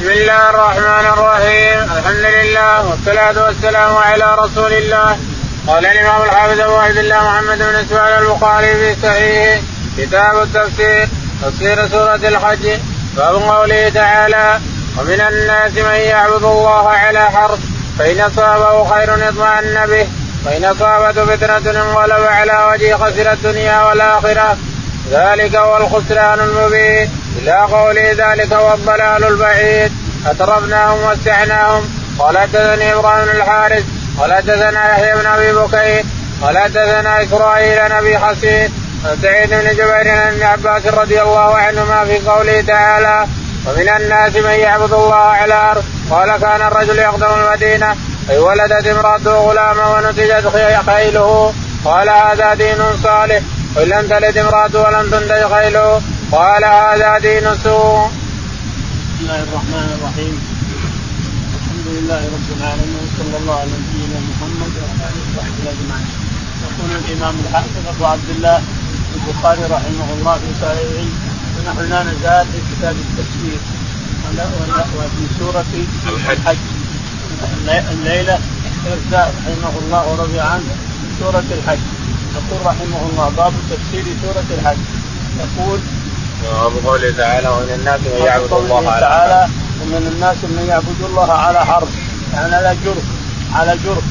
بسم الله الرحمن الرحيم الحمد لله والصلاة والسلام على رسول الله قال الإمام الحافظ أبو عبد الله محمد بن إسماعيل البخاري في صحيحه كتاب التفسير تفسير سورة الحج باب قوله تعالى ومن الناس من يعبد الله على حرف فإن أصابه خير اطمأن به وإن أصابته فتنة انقلب على وجهه خسر الدنيا والآخرة ذلك هو الخسران المبين إلى قوله ذلك هو الضلال البعيد. أترفناهم وسعناهم قال حدثني إبراهيم بن الحارث. قال حدثنا يحيى بن أبي بكير. قال حدثنا إسرائيل بن أبي حسين. سعيد بن جبير ابن عباس رضي الله عنهما في قوله تعالى ومن الناس من يعبد الله على أرض قال كان الرجل يقدم المدينة. أي ولدت امرأته غلاما ونتجت خيله. قال هذا دين صالح. وإن لم تلد امرأته ولم تنتج خيله. قال هذا دين سوء. بسم الله الرحمن الرحيم. الحمد لله رب العالمين صلى الله على نبينا محمد وعلى آله وصحبه أجمعين. يقول الإمام الحافظ أبو عبد الله البخاري رحمه الله في صحيحه ونحن لا نزال في كتاب التفسير وفي سورة الحج. الليلة رحمه الله ورضي عنه سورة الحج. يقول رحمه الله باب تفسير سورة الحج. يقول قوله تعالى ومن الناس من يعبد الله على تعالى ومن الناس من يعبد الله على حرب يعني على جرف على جرف.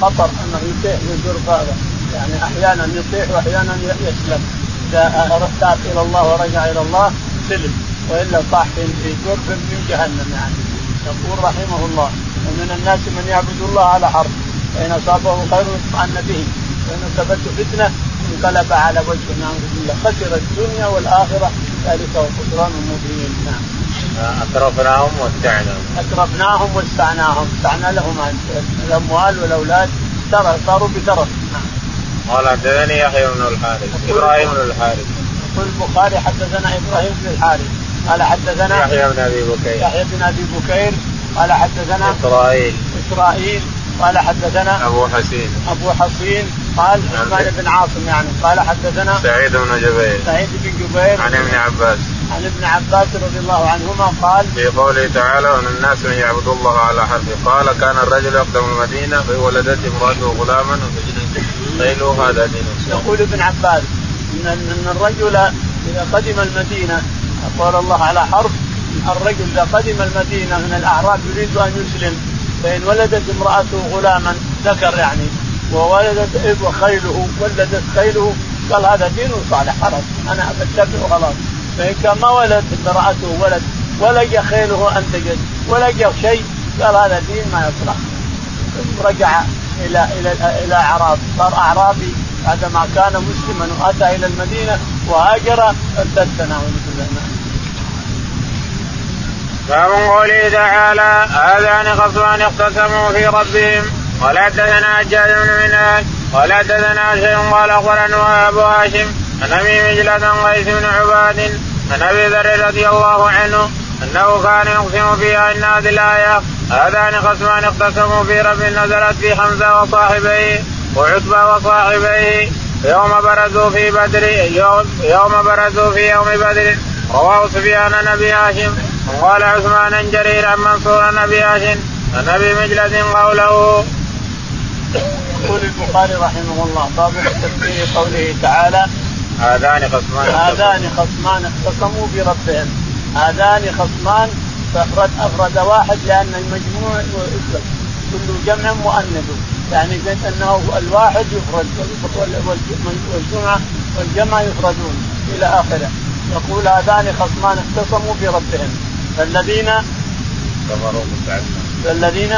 خطر أنه يطيح في الجرف هذا. يعني أحيانا يطيح وأحيانا يسلم. إذا تاب إلى الله ورجع إلى الله سلم. وإلا طاح في جرف من جهنم يعني. يقول رحمه الله ومن الناس من يعبد الله على حرب فإن أصابه خير اطمأن به. وان اصابته فتنة انقلب على وجهه نعوذ بالله خسر الدنيا والآخرة. ذلك هو الخسران المبين نعم. أترفناهم وسعناهم أترفناهم وسعناهم سعنا لهم الأموال والأولاد. ترى صاروا بترف. نعم. قال حدثني يحيى بن الحارث. إبراهيم بن الحارث. يقول البخاري حدثنا إبراهيم بن الحارث. قال حدثنا يحيى بن أبي بكير. يحيى بن أبي بكير. قال حدثنا إسرائيل. إسرائيل. قال حدثنا أبو حسين. أبو حصين قال عثمان بن عاصم يعني. قال حدثنا سعيد بن جبير. سعيد بن جبير. عن ابن عباس. عن ابن عباس رضي الله عنهما قال في قوله تعالى ومن الناس من يعبد الله على حرف قال كان الرجل يقدم المدينة فولدت امراته غلاما خيله هذا دين يقول ابن عباس ان إن الرجل إذا قدم المدينة قال الله على حرف الرجل إذا قدم المدينة من الأعراب يريد أن يسلم فإن ولدت امرأته غلاما ذكر يعني. وولدت خيله ولدت خيله. قال هذا دين صالح خلاص أنا بتبع خلاص فإن كان ما ولد امرأته ولد ولقى خيله انتجت ولقى شيء قال هذا دين ما يصلح. رجع إلى إلى إلى أعراب. صار أعرابي. بعدما كان مسلما وأتى إلى المدينة وهاجر. ارتد نعوذ باب قوله تعالى هذان خصمان اختصموا في ربهم قال حدثنا حجاج بن منهاج قال حدثنا شيء قال أخبرنا أبو هاشم عن أبي مجلة قيس بن عباد عن أبي ذر رضي الله عنه أنه كان يقسم فيها إن هذه الآية هذان خصمان اختصموا في رب نزلت في حمزة وصاحبيه وعتبة وصاحبيه يوم برزوا في بدر يوم, يوم برزوا في يوم بدر رواه سفيان عن أبي هاشم وقال عثمان جرير عن منصور عن أبي هاشم عن أبي مجلد قوله. يقول البخاري رحمه الله باب تفسير قوله تعالى هذان خصمان هذان خصمان اختصموا بربهم. هذان خصمان فافرد أفرد واحد لأن المجموع كل جمع مؤنث. يعني أنه الواحد يفرد والجمعه والجمع يفردون إلى آخره. يقول هذان خصمان اختصموا بربهم. فالذين كفروا قطعت فالذين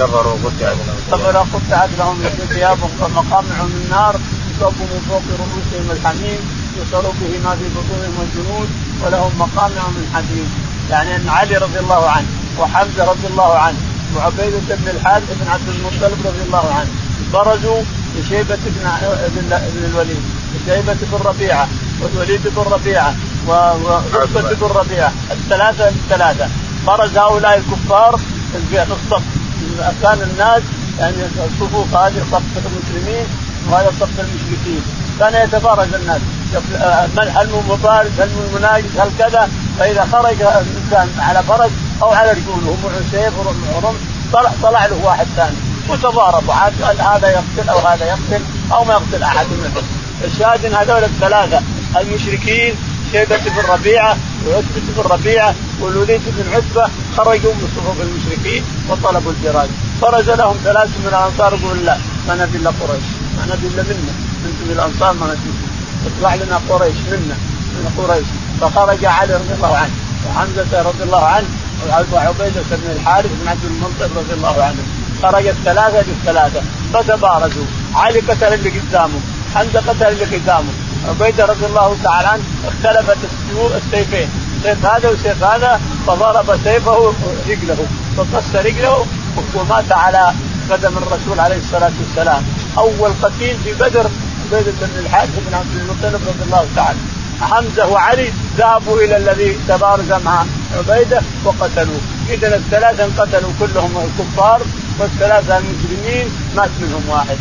كفروا قطعت لهم كفروا قطعت لهم ثيابهم كمقامع من نار يصب من فوق رؤوسهم الحميم يصر به ما في بطونهم والجنود ولهم مقامع من حديد يعني أن علي رضي الله عنه وحمزة رضي الله عنه وعبيدة بن الحارث بن عبد المطلب رضي الله عنه برزوا لشيبة بن ابن الوليد شيبة بن ربيعة والوليد بن ربيعة وعتبة بن ربيعة الثلاثة الثلاثة. برز هؤلاء الكفار في الصف كان الناس يعني الصفوف هذه صف المسلمين وهذا صف المشركين. كان يتبارز الناس. هل من مبارز هل من مناجز هل كذا؟ فإذا خرج الإنسان على فرج أو على رجوله ومعه سيف طلع طلع له واحد ثاني. وتضاربوا. عاد هذا يقتل أو هذا يقتل؟ أو ما يقتل أحد منهم. الشاهد ان هذول الثلاثة. المشركين شيبة بن ربيعة وعتبة بن ربيعة والوليد بن عتبة خرجوا من صفوف المشركين وطلبوا الجراد فرز لهم ثلاثة من الأنصار يقول لا ما نبي إلا قريش. ما نبي إلا منا. أنتم الأنصار ما نبي اطلع لنا قريش منا من قريش. فخرج علي رضي الله عنه وحمزة رضي الله عنه وعبيدة بن الحارث بن عبد المنصر رضي الله عنه. خرج الثلاثة بالثلاثة فتبارزوا. علي قتل اللي قدامه. حمزة قتل اللي قدامه. عبيدة رضي الله تعالى عنه اختلفت السيفين. سيف هذا وسيف هذا فضرب سيفه رجله فقص رجله ومات على قدم الرسول عليه الصلاة والسلام. أول قتيل في بدر عبيده بن الحارث بن عبد المطلب رضي الله تعالى. حمزة وعلي ذهبوا إلى الذي تبارز مع عبيدة وقتلوه. اذا الثلاثة انقتلوا كلهم الكفار والثلاثة المسلمين مات منهم واحد.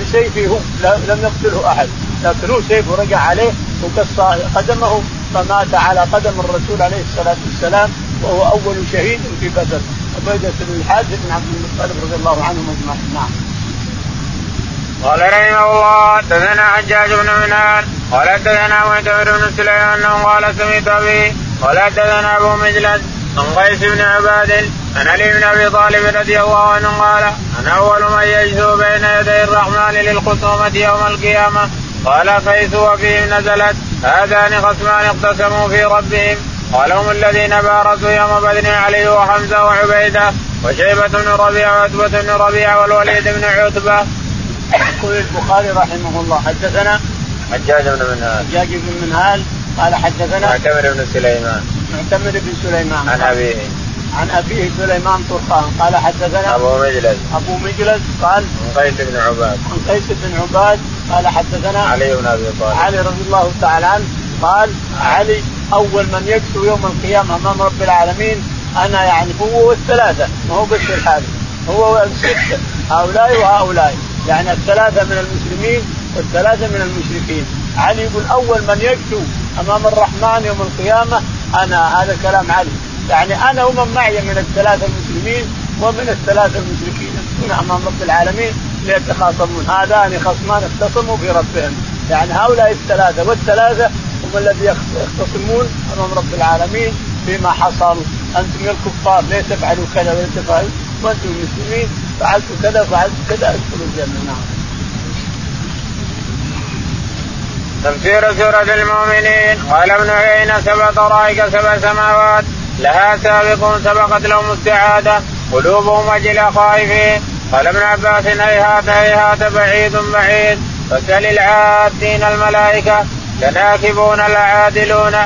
بسيفه لم يقتله أحد. لكن هو سيفه رجع عليه وقص قدمه. فمات على قدم الرسول عليه الصلاة والسلام وهو أول شهيد في بدر. عبيدة بن الحارث بن عبد المطلب رضي الله عنهم أجمعين. نعم. قال رحمه الله حدثنا حجاج بن منان قال حدثنا معتمر بن سليمان قال سمعت أبي قال حدثنا أبو مجلس عن قيس بن عباد عن علي بن أبي طالب رضي الله عنه قال أنا أول من يجثو بين يدي الرحمن للخصومه يوم القيامة. قال قيس وفيهم نزلت هذان خصمان اقتسموا في ربهم. قال هم الذين بارزوا يوم بدر علي وحمزة وعبيدة وشيبة بن ربيعة وعتبة بن ربيعة والوليد بن عتبة. يقول البخاري رحمه الله حدثنا حجاج بن منهال. حجاج بن منهال قال حدثنا معتمر بن سليمان. معتمر بن سليمان. عن أبيه. عن أبيه سليمان طرخان قال حدثنا أبو مجلس. أبو مجلس قال عن قيس بن عباد. عن قيس بن عباد قال حدثنا علي بن أبي طالب. علي رضي الله تعالى عنه قال علي أول من يكسو يوم القيامة أمام رب العالمين أنا يعني هو والثلاثة ما هو بس الحارث هو والستة هؤلاء وهؤلاء. يعني الثلاثة من المسلمين والثلاثة من المشركين. علي يقول أول من يكسو أمام الرحمن يوم القيامة أنا هذا كلام علي. يعني أنا ومن معي من الثلاثة المسلمين ومن الثلاثة المشركين أمام رب العالمين. ليتخاصمون هذان خصمان اختصموا في ربهم. يعني هؤلاء الثلاثة والثلاثة هم الذي يختصمون أمام رب العالمين فيما حصل. أنتم يا الكفار ليه تفعلوا كذا وليه تفعلوا وأنتم المسلمين فعلتوا كذا وفعلتوا كذا ادخلوا الجنة. نعم. تفسير سورة المؤمنين. قال ابن عيينة سبع طرائق سبع سماوات. لها سابق سبقت لهم السعادة. قلوبهم وجل خائفين. قال ابن عباس هيهات هيهات بعيد بعيد. فسل العادين الملائكة لناكبون العادلون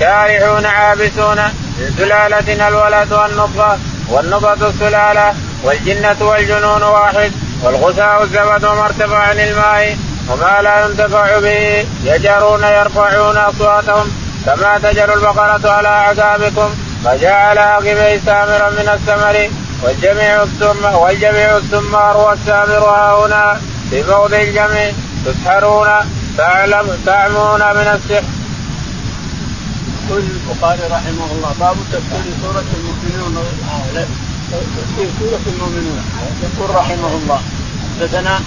كارحون عابسون من سلالة الولد والنطفة والنطفة السلالة والجنة والجنون واحد والغثاء الزبد وما ارتفع عن الماء وما لا ينتفع به يجرون يرفعون أصواتهم كما تجر البقرة على أعقابكم فجعل عقبيه سامرا من السمر والجميع الثم والجميع الثمار والسامر ها هنا في موضع الجميع تسحرون تعلم تعمون من السحر. يقول البخاري رحمه الله باب تفسير سورة المؤمنون تفسير سورة المؤمنون يقول رحمه الله حدثنا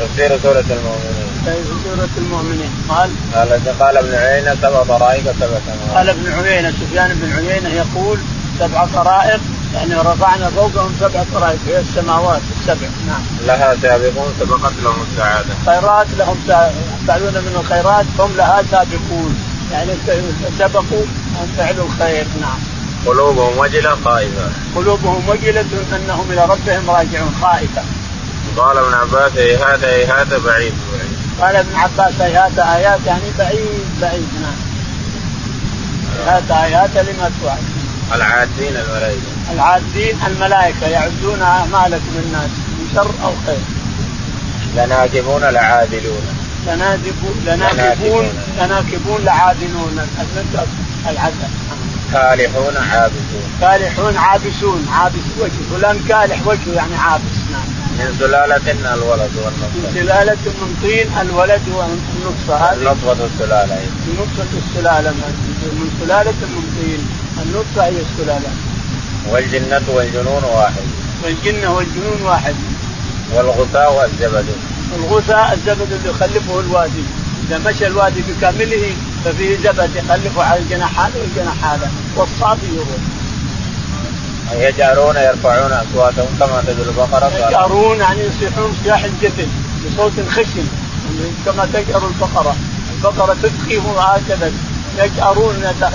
تفسير سورة المؤمنين. تفسير سورة المؤمنين قال قال قال ابن عيينة سبع طرائق سبع. قال ابن عيينة سفيان بن عيينة يقول سبع طرائق يعني رفعنا فوقهم سبع طرائق هي السماوات السبع نعم. لها سابقون سبقت لهم السعادة. خيرات لهم يفعلون من الخيرات هم لها سابقون يعني سبقوا عن فعل الخير نعم. قلوبهم وجلة خائفة. قلوبهم وجلة أنهم إلى ربهم راجعون خائفة. قال ابن عباس هيهات هيهات بعيد بعيد. قال ابن عباس هيهات ايات يعني بعيد بعيد نعم. هيهات ايات لما توعد. العادين الملائكة. العادين الملائكة يعدون اعمالكم الناس من شر أو خير. لناكبون لعادلون. لناكبون لناكبون لناكبون لعادلون العدل. كالحون عابسون. كالحون عابسون عابس وجه فلان كالح وجهه يعني عابس نعم. من سلالة الولد والنطفة. من سلالة من طين الولد والنطفة هذه. النطفة السلالة. النطفة السلالة من سلالة من طين النطفة هي السلالة. والجنة والجنون واحد. والجنة والجنون واحد. والغثاء والزبد الغثاء الزبد اللي يخلفه الوادي. إذا مشى الوادي بكامله ففيه زبد يخلفه على الجناح هذا والجناح هذا. والصافي يروح. يجعرون يرفعون أصواتهم كما تدل البقرة. يجعرون يعني يصيحون صياح الجبل بصوت خشن كما تجأر البقرة. البقرة تبكي هكذا يجأرون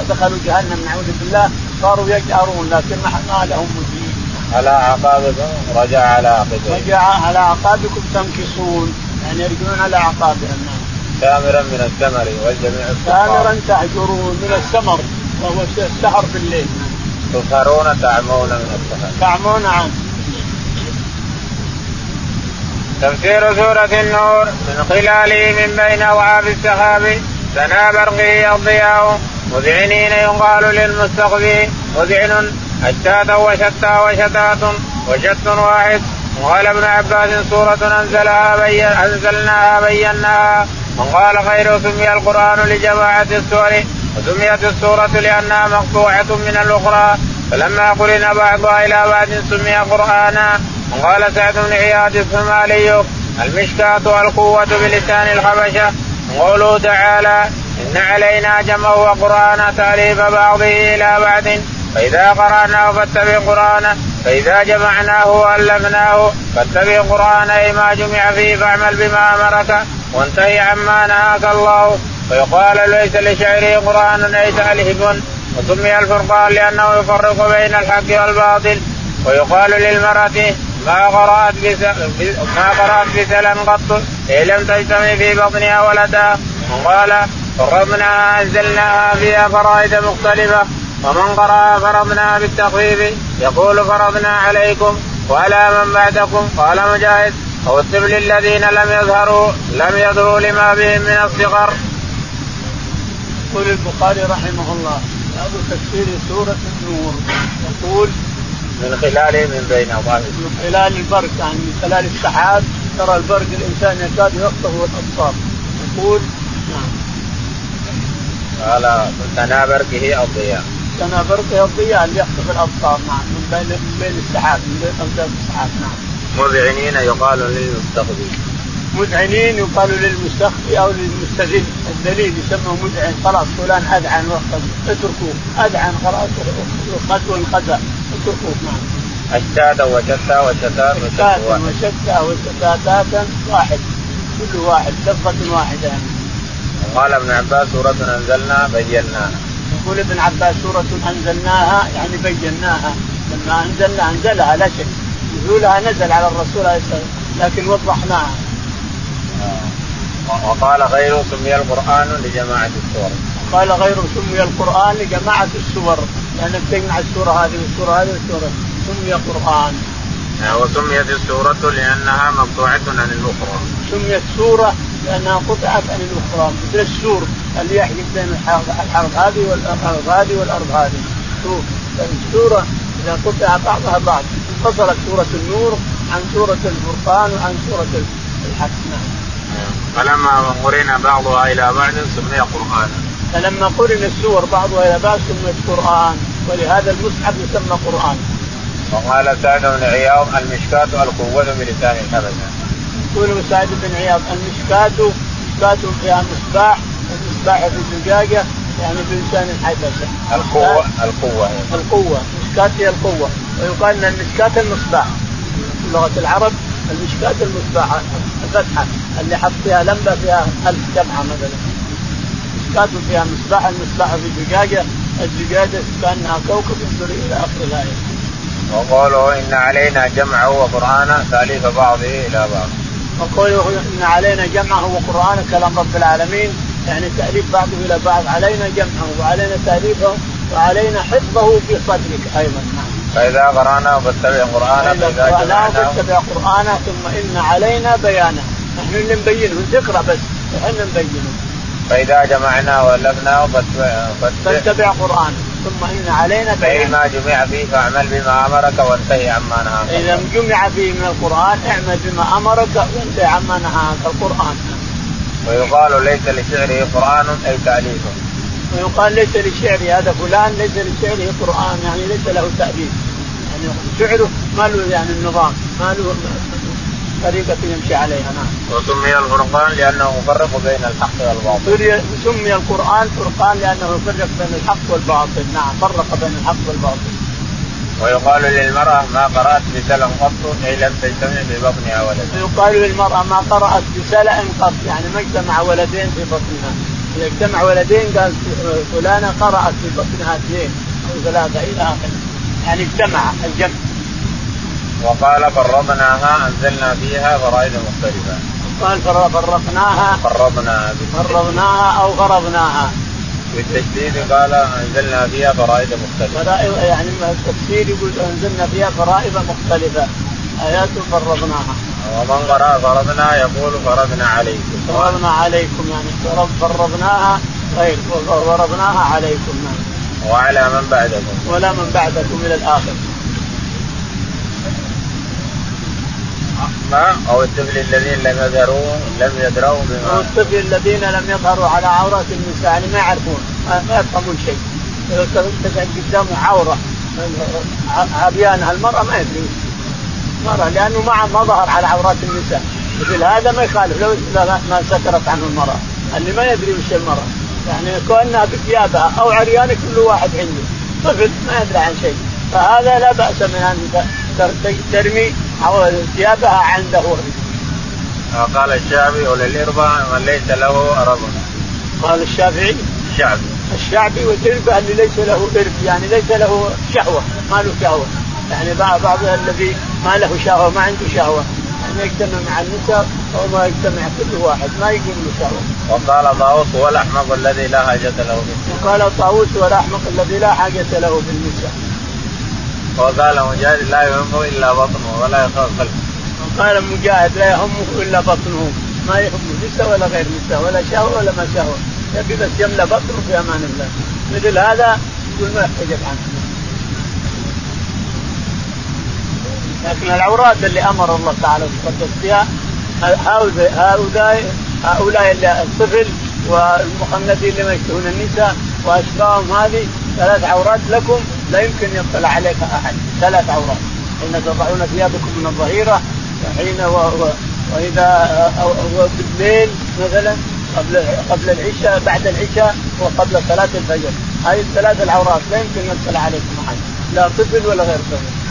دخلوا جهنم نعوذ بالله صاروا يجأرون لكن ما لهم مجيب. على أعقابكم رجع على عقبكم رجع على أعقابكم تنكصون يعني يرجعون على أعقابهم. سامرا من الثمر والجميع سامرا تهجرون من الثمر وهو السحر بالليل. تسهرون تعمون من السحر. تعمون عنه تفسير سورة النور من خلاله من بين أوعاب السحاب. سنا برقه الضياء مذعنين يقال للمستقبل. مذعن أشتاتا وشتى وشتات وشت واحد. وقال ابن عباس سورة أنزلها بي... أنزلناها بيناها. وقال خير سمي القرآن لجماعة السور. وسميت السورة لأنها مقطوعة من الأخرى. فلما قرن بعضها إلى بعض سمي قرآنا. وقال سعد بن عياض الثمالي المشكاة القوة بلسان الحبشة. وقوله تعالى إن علينا جمعه وقرآن تأليف بعضه إلى بعض. فإذا قرأناه فاتبع قرآنه فإذا جمعناه وألفناه فاتبع قرآن أي ما جمع فيه فاعمل بما أمرك وانتهي عما نهاك الله. ويقال ليس لشعره قرآن ليس ألهب وسمي الفرقان لأنه يفرق بين الحق والباطل. ويقال للمرأة ما قرأت ما قرأت بسلم قط. إن لم تجتمع في بطنها ولدا. وقال فرضناها أنزلناها فيها فرائد مختلفة. ومن قرأ فرضنا بالتخفيف يقول فرضنا عليكم. وعلى من بعدكم. قال مجاهد أو الطفل الذين لم يظهروا لم يظهروا لما بهم من الصغر. يقول البخاري رحمه الله باب تفسير سورة النور. يقول من خلال من بين أظهر من خلال البرق يعني من خلال السحاب ترى البرق الإنسان يكاد يخطف الأبصار. يقول نعم. قال سنا برقه الضياء سنا برقه الضياء اللي يخطف الأبصار نعم. من بين من بين السحاب من بين امداد السحاب نعم. مذعنين يقال للمستخفي مذعنين يقال للمستخفي أو للمستذل الدليل يسمى مذعن. خلاص فلان أذعن اتركوه. أذعن خلاص خذوا الخزى اتركوه نعم. أشتاتا وشتى وشتات أشتاتا وشتى واحد كل واحد لفظة واحدة يعني. قال ابن عباس سورة أنزلنا بيناها. يقول ابن عباس سورة أنزلناها يعني بيناها لما أنزلنا أنزلها لا شك نزولها نزل على الرسول عليه الصلاة لكن وضحناها. آه. وقال غيره سمي القرآن لجماعة السور. قال غيره سمي القرآن لجماعة السور لأنك تجمع السورة هذه والسورة هذه والسورة سمي قرآن. وسميت السورة لأنها مقطوعة عن الأخرى. سميت سورة لأنها قطعت عن الأخرى مثل السور اللي يحجب بين الأرض هذه والأرض هذه والأرض هذه شوف السورة إذا قطع بعضها بعض انفصلت سورة النور عن سورة الفرقان وعن سورة الحق نعم. فلما قرن بعضها إلى بعض سمي قرآنا. فلما قرن السور بعضها إلى بعض سميت قران ولهذا المصحف يسمى قرآن. وقال سعد بن عياض المشكاة القوة بلسان الحبشة. يقول سعد بن عياض المشكاة مشكاة فيها مصباح المصباح في الزجاجة يعني بلسان الحبشة. القوة القوة. القوة مشكاة هي القوة. ويقال إن المشكاة المصباح في لغة العرب المشكاة المصباح الفتحة اللي حط فيها لمبة فيها ألف جمعة مثلا. مشكاة فيها مصباح المصباح في زجاجة الزجاجة كأنها كوكب ينظر إلى آخر الآية. وقوله إن علينا جمعه وقرآنه تأليف بعضه إلى بعض. وقوله إن علينا جمعه وقرآنه كلام رب العالمين. يعني تأليف بعضه إلى بعض. علينا جمعه وعلينا تأليفه وعلينا حفظه في صدرك أيضا. نعم. فإذا قرأناه فاتبع قرآنه فإذا قرأناه فاتبع قرآنه ثم إن علينا بيانه. نحن اللي نبينه تقرا بس إحنا نبينه. فإذا جمعناه والفناه فاتبع قرانه ثم إن علينا بيان. ما جمع فيه فاعمل بما أمرك وانتهي عما نهاك. إذا جمع فيه من القرآن اعمل بما أمرك وانتهي عما نهاك. القرآن. ويقال ليس لشعره قرآن أي تاليفه ويقال ليس لشعره هذا فلان ليس لشعره قرآن يعني ليس له تأليف. يعني شعره ما له يعني النظام ما له طريقة يمشي عليها نعم. وسمي الفرقان لأنه يفرق بين الحق والباطل. سمي القرآن فرقان لأنه يفرق بين الحق والباطل، نعم فرق بين الحق والباطل. ويقال للمرأة ما قرأت بسلم قط أي لم تجتمع في بطنها ولد. ويقال للمرأة ما قرأت بسلأ قط يعني ما اجتمع ولدين في بطنها. إذا اجتمع ولدين قال فلانة قرأت في بطنها اثنين أو ثلاثة إلى آخره. يعني اجتمع الجمع. وقال فرضناها أنزلنا فيها فرائض مختلفة. قال فرقناها فرضناها فرضناها أو فرضناها. بالتشديد قال أنزلنا فيها فرائض مختلفة. فرائض يعني التفسير يقول أنزلنا فيها فرائض مختلفة آيات فرضناها. ومن قرأ فرضنا يقول فرضنا عليكم. فرضنا عليكم يعني فرضناها غير فرضناها عليكم نعم. وعلى من بعدكم. ولا من بعدكم إلى الآخر. ما أو الطفل الذين لم يظهروا لم يدروا بما أو الطفل الذين لم يظهروا على عورات النساء يعني ما يعرفون ما يفهمون شيء. تقعد قدامه عورة عريانها المرأة ما يدري. مرة لأنه ما ما ظهر على عورات النساء. مثل هذا ما يخالف لو ما سكرت عنه المرأة. اللي ما يدري وش المرأة. يعني كونها بثيابها أو عريانة كل واحد عنده. طفل ما يدري عن شيء. فهذا لا بأس من أن ترمي ثيابها عنده قال الشعبي وللإربع من ليس له أرب قال الشافعي؟ الشعبي. الشعبي والإربع اللي ليس له إرب يعني ليس له شهوة ما له شهوة. يعني بعض الذي ما له شهوة ما عنده شهوة. يعني يجتمع مع النساء أو ما يجتمع كل واحد ما يقول له شهوة. وقال طاووس هو الأحمق الذي لا حاجة له بالنساء وقال طاووس هو الأحمق الذي لا حاجة له بالنساء وقال مجاهد لا يهمه إلا بطنه ولا يخاف خلفه. وقال مجاهد لا يهمه إلا بطنه ما يهمه نساء ولا غير نساء ولا شهوة ولا ما شهوة يبي بس يملى بطنه في أمان الله مثل هذا يقول ما يحتجب عنه. لكن العورات اللي أمر الله تعالى وتقدس بها هؤلاء هؤلاء الطفل والمخنثين اللي ما يشتهون النساء واشباههم هذه ثلاث عورات لكم لا يمكن يطلع عليك أحد. ثلاث عورات. حين تضعون ثيابكم من الظهيرة وحين و... و... واذا. بالليل مثلا قبل قبل العشاء بعد العشاء وقبل صلاة الفجر. هذه الثلاث العورات لا يمكن يطلع عليكم أحد. لا طفل ولا غير طفل.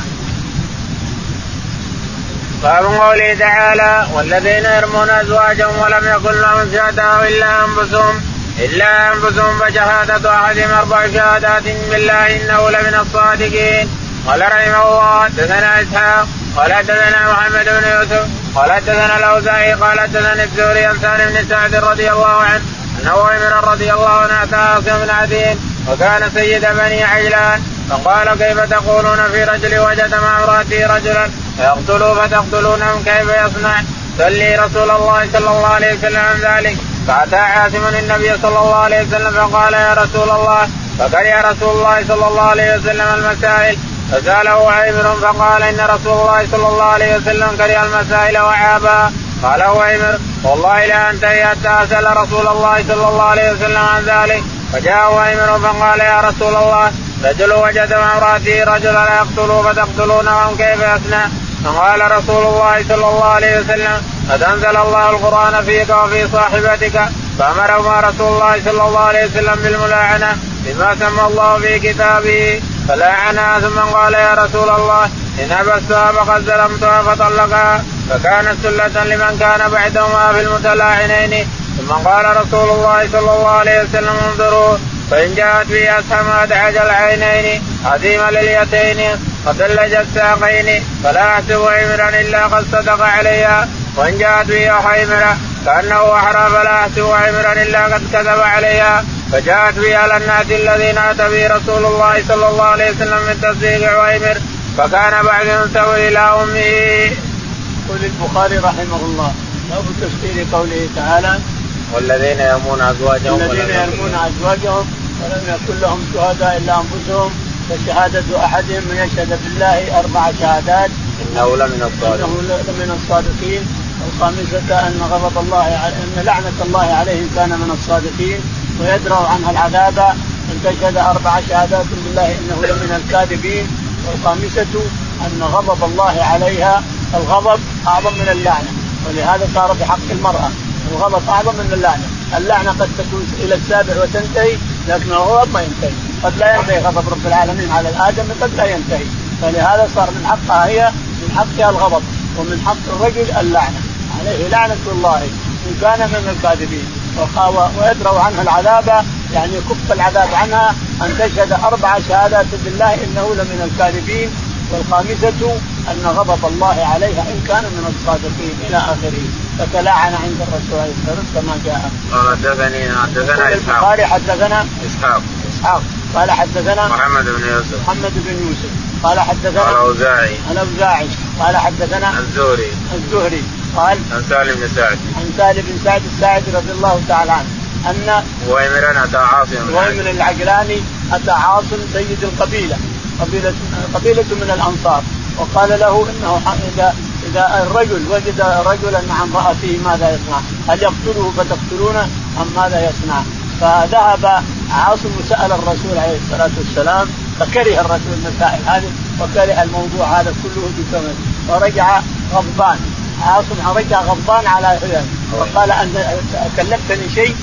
باب قوله تعالى والذين يرمون أزواجهم ولم يكن لهم شهداء إلا أنفسهم الا انفسهم فشهاده احدهم أربع شهادات بالله انه لمن الصادقين قال رحمه الله حدثنا اسحاق قال حدثنا محمد بن يوسف قال حدثنا الاوزاعي قال حدثنا الزهري عن سالم بن سعد رضي الله عنه انه أمر رضي الله عنه اتى عاصم بن عدين وكان سيد بني عجلان فقال كيف تقولون في رجل وجد مع امراته رجلا فيقتلوا فتقتلونهم كيف يصنع؟ سلي رسول الله صلى الله عليه وسلم عن ذلك. فأتى عاصم النبي صلى الله عليه وسلم فقال يا رسول الله فكره رسول الله صلى الله عليه وسلم المسائل. فسأله عامر فقال إن رسول الله صلى الله عليه وسلم كره المسائل وعابها قال عامر والله لا أنتهي حتى أسأل رسول الله صلى الله عليه وسلم عن ذلك. فجاء عامر فقال يا رسول الله رجل وجد مع امرأته رجلا يقتلوا فتقتلونهم كيف يصنع؟ فقال رسول الله صلى الله عليه وسلم قد أنزل الله القرآن فيك وفي صاحبتك. فأمرهما رسول الله صلى الله عليه وسلم بالملاعنة بما سمى الله في كتابه فلاعنها ثم قال يا رسول الله إن ابستها فقد ظلمتها فطلقها فكانت سلة لمن كان بعدهما في المتلاعنين. ثم قال رسول الله صلى الله عليه وسلم انظروا فإن جاءت به أسهم أدعج العينين عظيم لليتين. وثلج الساقين فلا أحسب عمرا إلا قد صدق عليها وإن جاءت به حيمرة كأنه أحرى فلا أحسب عمرا إلا قد كذب عليها فجاءت به على الناس الذين أتى به رسول الله صلى الله عليه وسلم من تصديق عويمر فكان بعد ينسب إلى أمه. يقول البخاري رحمه الله باب تفسير قوله تعالى والذين يرمون أزواجهم الذين يرمون أزواجهم ولم يكن لهم شهداء إلا أنفسهم فشهادة احدهم من يشهد بالله أربع شهادات. إنه لمن الصادقين. إنه لمن الصادقين. الخامسة أن غضب الله أن لعنة الله عليه كان من الصادقين. ويدرأ عنها العذاب أن تشهد أربع شهادات بالله إنه لمن الكاذبين. والخامسة أن غضب الله عليها. الغضب أعظم من اللعنة. ولهذا صار في حق المرأة. الغضب أعظم من اللعنة. اللعنة قد تكون إلى السابع وتنتهي. لكن الغضب ما ينتهي. قد لا ينتهي غضب رب العالمين على الآدم قد لا ينتهي. فلهذا صار من حقها هي من حقها الغضب ومن حق الرجل اللعنة. عليه لعنة الله. إن كان من الكاذبين. ويدروا عنها العذاب يعني يكف العذاب عنها أن تشهد أربع شهادات بالله إنه لمن الكاذبين. والخامسة أن غضب الله عليها إن كان من الصادقين إلى آخره فتلاعن عند الرسول عليه الصلاة والسلام كما جاء. قال حدثني حدثنا إسحاق. البخاري حدثنا إسحاق. إسحاق قال حدثنا محمد بن يوسف. محمد بن يوسف قال حدثنا الاوزاعي. الأوزاعي قال حدثنا الزهري. الزهري قال عن سالم بن سعد. عن سالم بن سعد الساعدي رضي الله تعالى عنه أن ويمرا أتى عاصم ويمن العقلاني أتى عاصم سيد القبيلة قبيله قبيلة من الأنصار. وقال له إنه اذا إذا الرجل وجد رجلا مع امراته ماذا يصنع؟ هل يقتله فتقتلونه أم ماذا يصنع؟ فذهب عاصم وسأل الرسول عليه الصلاة والسلام فكره الرسول المسائل هذه وكره الموضوع هذا كله بثمن ورجع غضبان. عاصم رجع غضبان على هلال وقال أن كلفتني شيء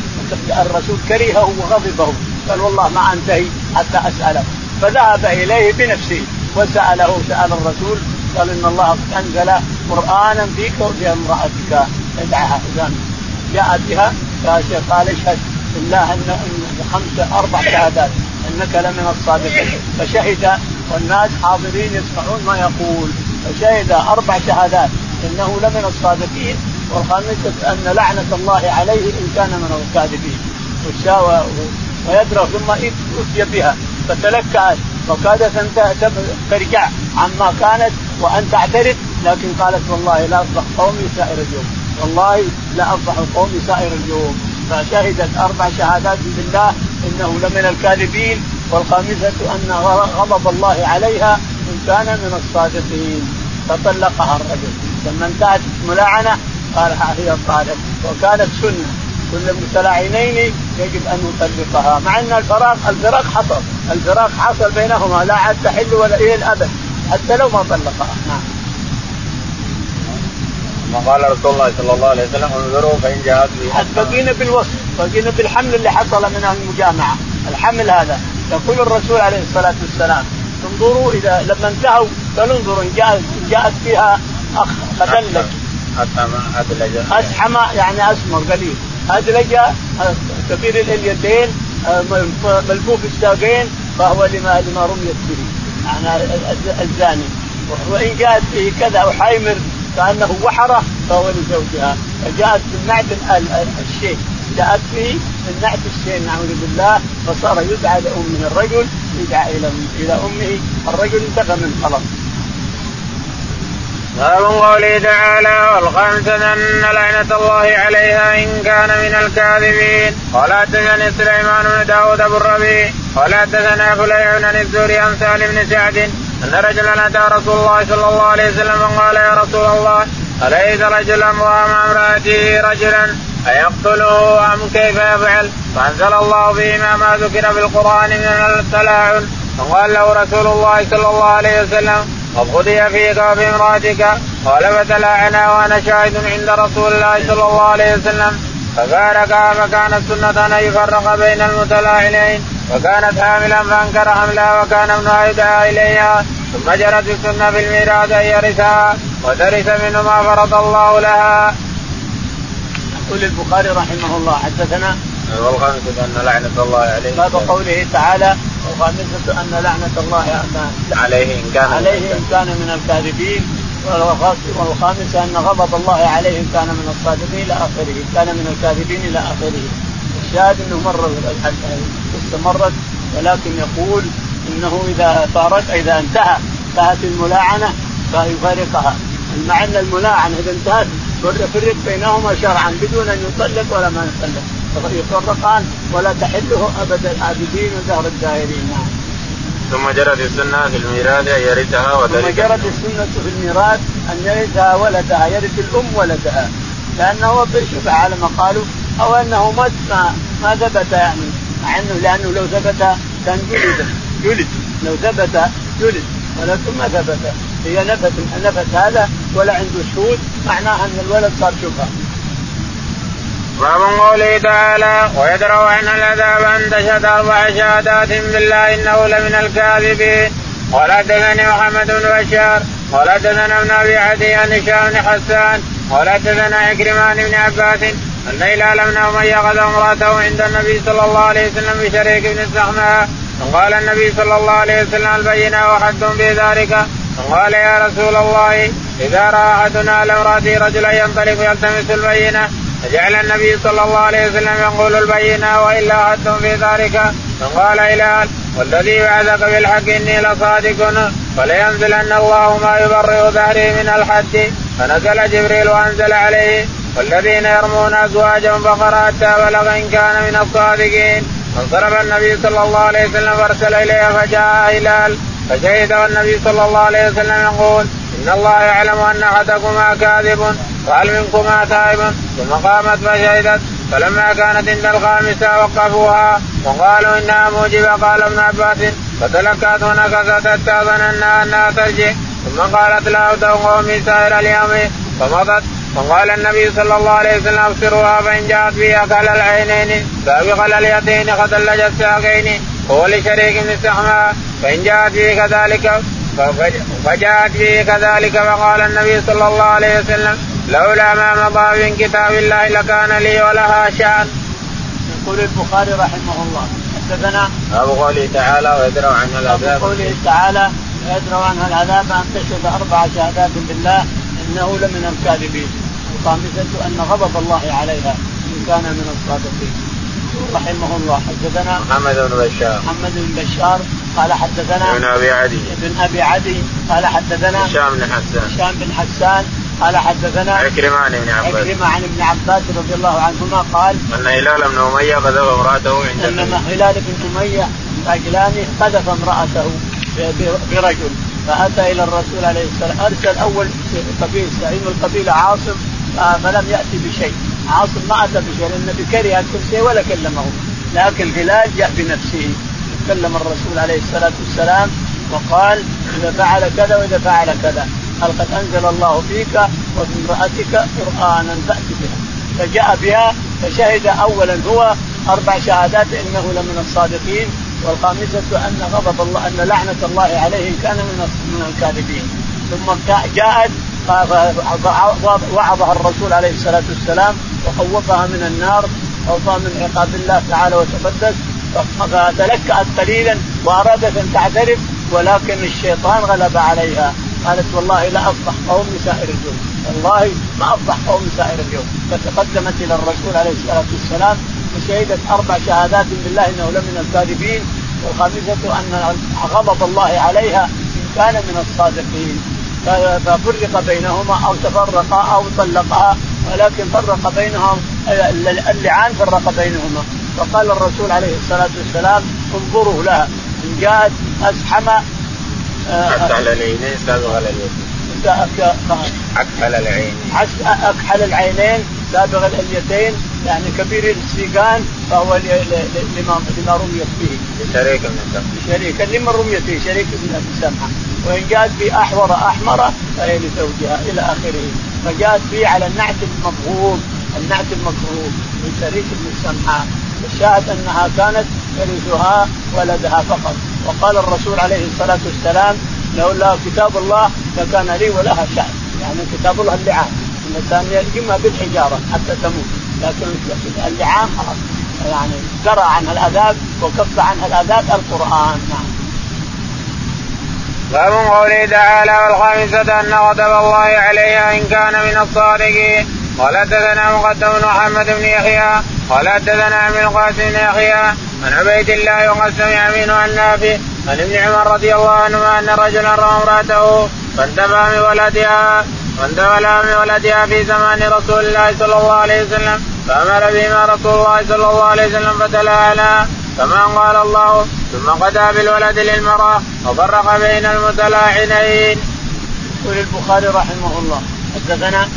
الرسول كرهه وغضبه. قال والله ما أنتهي حتى اساله فذهب إليه بنفسه وسأله سأل الرسول قال إن الله قد أنزل قرآنا فيك وفي امرأتك. ادعها جاء بها قال اشهد بالله ان خمس أربع شهادات إنك لمن الصادقين. فشهد والناس حاضرين يسمعون ما يقول. فشهد أربع شهادات إنه لمن الصادقين. والخامسة أن لعنة الله عليه إن كان من الكاذبين. ويدرى ثم أتي بها. فتلكأت. وكادت أن ترجع عما كانت وأن تعترف. لكن قالت والله لا أصبح قومي سائر اليوم. والله لا أصبح قومي سائر اليوم. فشهدت أربع شهادات بالله إنه لمن الكاذبين. والخامسة أن غضب الله عليها إن كان من الصادقين. فطلقها الرجل. لما انتهت الملاعنة قال هي الطالب وكانت سنة. كل متلاعنين يجب أن يطلقها مع أن الفراق الفراق حصل. الفراق حصل بينهما. لا عاد تحل ولا إلى الأبد. حتى لو ما طلقها. نعم. ثم قال رسول الله صلى الله عليه وسلم انظروا فإن جاءت بقينا بالوصف. بقينا بالحمل اللي حصل من المجامعة. الحمل هذا. يقول الرسول عليه الصلاة والسلام انظروا إذا لما انتهوا فلنظروا إن جاءت جاءت فيها أخ فدلج أدلج أسحم يعني أسمر قليل. أدلج كبير اليدين ملفوف الساقين فهو لما لما رميت به يعني الزاني. وإن جاءت به كذا أو حيمر كأنه وحرة فهو لزوجها. فجاءت من نعت الشيء. جاءت به من نعت الشيء نعوذ بالله فصار يدعى لأم من الرجل يدعى إلى إلى أمه الرجل انتهى من خلاص باب قوله تعالى والخامسة أن لعنة الله عليها إن كان من الكاذبين. قال حدثني سليمان بن داود أبو الربيع. قال حدثنا فليح عن الزهري عن سالم بن سعد. أن رجلا أتى رسول الله صلى الله عليه وسلم فقال يا رسول الله أليس رجلا مع امرأته رجلا؟ أيقتله أم كيف يفعل؟ فأنزل الله فيما ما ذكر في القرآن من التلاعن فقال له رسول الله صلى الله عليه وسلم قد قضي فيك وفي امرأتك. قال فتلاعنا وأنا شاهد عند رسول الله صلى الله عليه وسلم. فبارك فكانت سنة أن يفرق بين المتلاعنين. وكانت حاملا فأنكر حملها وكان ابنها يدعى إليها. ثم جرت السنة في الميراث أن يرثها وترث منه ما فرض الله لها. يقول البخاري رحمه الله حدثنا والخامسة أن لعنة الله عليه. باب قوله تعالى والخامسة أن لعنة الله عليه إن كان عليه إن كان من الكاذبين. والخامسة أن غضب الله عليه إن كان من الصادقين إلى آخره. إن كان من الكاذبين إلى آخره. الشاهد أنه مر استمرت ولكن يقول إنه إذا فارق إذا انتهى انتهت الملاعنة فيفارقها. مع أن الملاعنه إذا انتهت فرق بينهما شرعا بدون أن يطلق ولا ما يطلق. يفرقان ولا تحله أبد العابدين ودهر الدائرين نعم. ثم جرت السنة في الميراث أن يرثها وترث ثم جرت السنة في الميراث أن يرثها ولدها يرث الأم ولدها. لأنه شبه على ما قالوا أو أنه ما ما ثبت يعني. مع انه لأنه لو ثبت كان جلد. جلد. لو ثبت جلد ولكن ما ثبت. هي نفت نفت هذا ولا عنده شهود معناها إن الولد صار شبهة. باب قوله تعالى ويدروا عن العذاب ان تشهد أربع شهادات بالله إنه لمن الكاذبين. قال حدثني محمد بن بشار قال حدثنا ابن أبي عدي عن هشام بن حسان قال حدثنا عكرمان بن عباس أن هلال بن أمية غدا امرأته عند النبي صلى الله عليه وسلم بشريك بن السحماء فقال النبي صلى الله عليه وسلم البينة وحد في ذلك فقال يا رسول الله إذا رأى أحدنا على امراته رجلا ينطلق يلتمس البينة فجعل النبي صلى الله عليه وسلم يقول البينة وإلا حد في ذلك. فقال هلال والذي بعثك بالحق إني لصادق. فلينزلن الله ما يبرئ ظهري من الحد. فنزل جبريل وأنزل عليه. والذين يرمون أزواجهم فقرأ حتى بلغ إن كان من الصادقين. فانصرف النبي صلى الله عليه وسلم فأرسل إليه فجاء هلال. فشهد والنبي صلى الله عليه وسلم يقول إن الله يعلم أن أحدكما كاذب وهل منكما تائب. ثم قامت فشهدت فلما كانت عند الخامسة وقفوها وقالوا إنها موجبة قال ابن عباس فتلكت ونكست حتى ظننا أنها ترجع. ثم قالت لا قومي سائر اليوم. فمضت فقال النبي صلى الله عليه وسلم ابصروها فإن جاءت بها كل العينين سابق اليتين خدلج الساقين هو لشريك السحماء فان جاءت به كذلك فجاءت به كذلك فقال النبي صلى الله عليه وسلم لولا ما مضى من كتاب الله لكان لي ولها شأن. يقول البخاري رحمه الله حدثنا باب قوله تعالى ويدروا عنها العذاب قوله تعالى ويدروا عنها العذاب أن تشهد أربع شهادات بالله إنه لمن الكاذبين. الخامسة أن غضب الله عليها إن كان من الصادقين. رحمه الله حدثنا محمد بن بشار. محمد بن بشار قال حدثنا ابن أبي عدي. ابن أبي عدي. قال حدثنا هشام بن حسان. هشام بن حسان. قال حدثنا عكرمة عن ابن عباس. عكرمة عن ابن عباس رضي الله عنهما قال أن هلال بن أمية قذف امرأته عند أن هلال بن أمية العجلاني قذف امرأته برجل. فأتى إلى الرسول عليه السلام أرسل أول قبيل زعيم القبيله عاصم فلم يأتي بشيء. عاصم ما أتى بشيء لأن النبي كره كل شيء ولا كلمه. لكن هلال جاء بنفسه. كلم الرسول عليه الصلاة والسلام وقال إذا فعل كذا وإذا فعل كذا قال قد أنزل الله فيك وفي امراتك قرآنا فأت بها. فجاء بها فشهد اولا هو أربع شهادات إنه لمن الصادقين والخامسة أن غضب الله أن لعنة الله عليه كان من من الكاذبين. ثم جاءت وعظها الرسول عليه الصلاة والسلام وخوفها من النار خوفها من عقاب الله تعالى وتقدس فتلكأت قليلا وأرادت أن تعترف ولكن الشيطان غلب عليها. قالت والله لا أفضح قومي سائر اليوم. والله ما أفضح قومي سائر اليوم. فتقدمت إلى الرسول عليه الصلاة والسلام وشهدت أربع شهادات بالله إنه لمن الكاذبين والخامسة أن غضب الله عليها إن كان من الصادقين. ففرق بينهما أو تفرقا أو طلقها ولكن فرق بينهم اللعان فرق بينهما. فقال الرسول عليه الصلاة والسلام انظروا لها. ان جاءت اسحم أكحل العينين سابغ اليتين أكحل العينين. أكحل العينين سابغ الأليتين يعني كبير السيقان فهو لما لما رميت به. لشريك من لشريك لمن رميت به شريك من ابي سمعه وإن جاءت به أحور أحمر فهي لزوجها إلى آخره. فجاءت به على النعت المبغوض النعت المكروه من شريك بن سمعه الشاهد أنها كانت يرثها ولدها فقط. وقال الرسول عليه الصلاة والسلام لولا كتاب الله لكان لي ولها شأن. يعني كتاب الله اللعان. الإنسان يرجمها بالحجارة حتى تموت. لكن اللعان خلاص. يعني درى عنها العذاب وكف عنها العذاب القرآن. نعم. باب قوله تعالى والخامسة أن غضب الله عليها إن كان من الصادقين. قال حدثنا مقدم محمد بن يحيى قال حدثنا من القاسم بن يحيى عن عبيد الله وقد سمع منه عن نافع عن ابن عمر رضي الله عنهما أن رجلا رأى امرأته فانتبه من ولدها وانتبه من ولدها في زمان رسول الله صلى الله عليه وسلم فأمر بهما رسول الله صلى الله عليه وسلم فتلاها كما قال الله ثم قضى بالولد للمرأة وفرق بين المتلاعنين. يقول البخاري رحمه الله حدثنا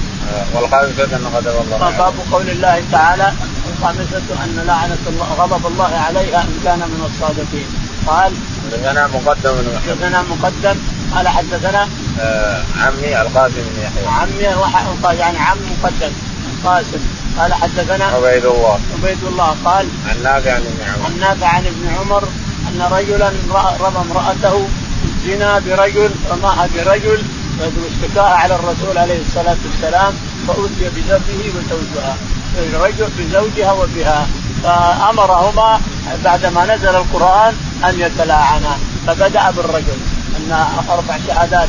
والخامسة أن غضب الله باب قول الله تعالى الخامسة أن لعنة الله غضب الله عليها إن كان من الصادقين. قال حدثنا مقدم حدثنا مقدم. قال حدثنا آه عمي القاسم بن يحيى. عمي يعني عم مقدم القاسم قال حدثنا عبيد الله. عبيد الله. قال عن نافع عن ابن عمر. عن نافع عن ابن عمر أن رجلا رمى امرأته زنا برجل رماها برجل واشتكاها على الرسول عليه الصلاة والسلام فأتي بزوجه وزوجها. الرجل بزوجها وبها فأمرهما بعدما نزل القرآن أن يتلاعنا. فبدأ بالرجل أن أربع شهادات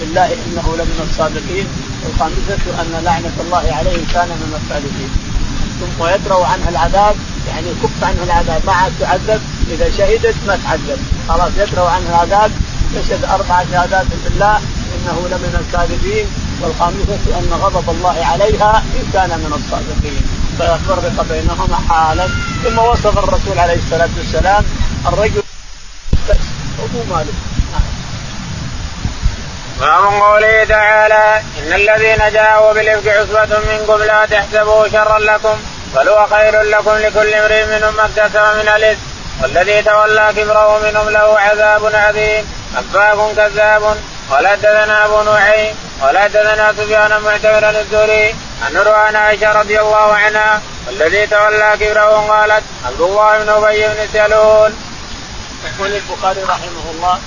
لله إنه لمن الصادقين والخامسة أن لعنة الله عليه كان من الصادقين. ثم يدروا عنها العذاب يعني كف عنه العذاب ما عاد تعذب إذا شهدت ما تعذب. خلاص يدروا عنها العذاب تشهد أربع شهادات بالله إنه لمن الكاذبين والخامسه أن غضب الله عليها ان كان من الصادقين. ففرق بينهما حالا. ثم وصف الرسول عليه الصلاة والسلام الرجل ابو مالك. باب قوله تعالى إن الذين جاءوا بالإفك عصبة منكم لا تحسبوه شرا لكم بل هو خير لكم لكل امرئ منهم ما اكتسب من الاثم والذي تولى كبره منهم له عذاب عظيم افاك كذاب قال حدثنا ابو نعيم قال حدثنا سفيان معتمر الزهري عن روان عائشة رضي الله عنها والذي تولى كبره قالت عبد الله بن أبي بن سلول. يقول البخاري رحمه الله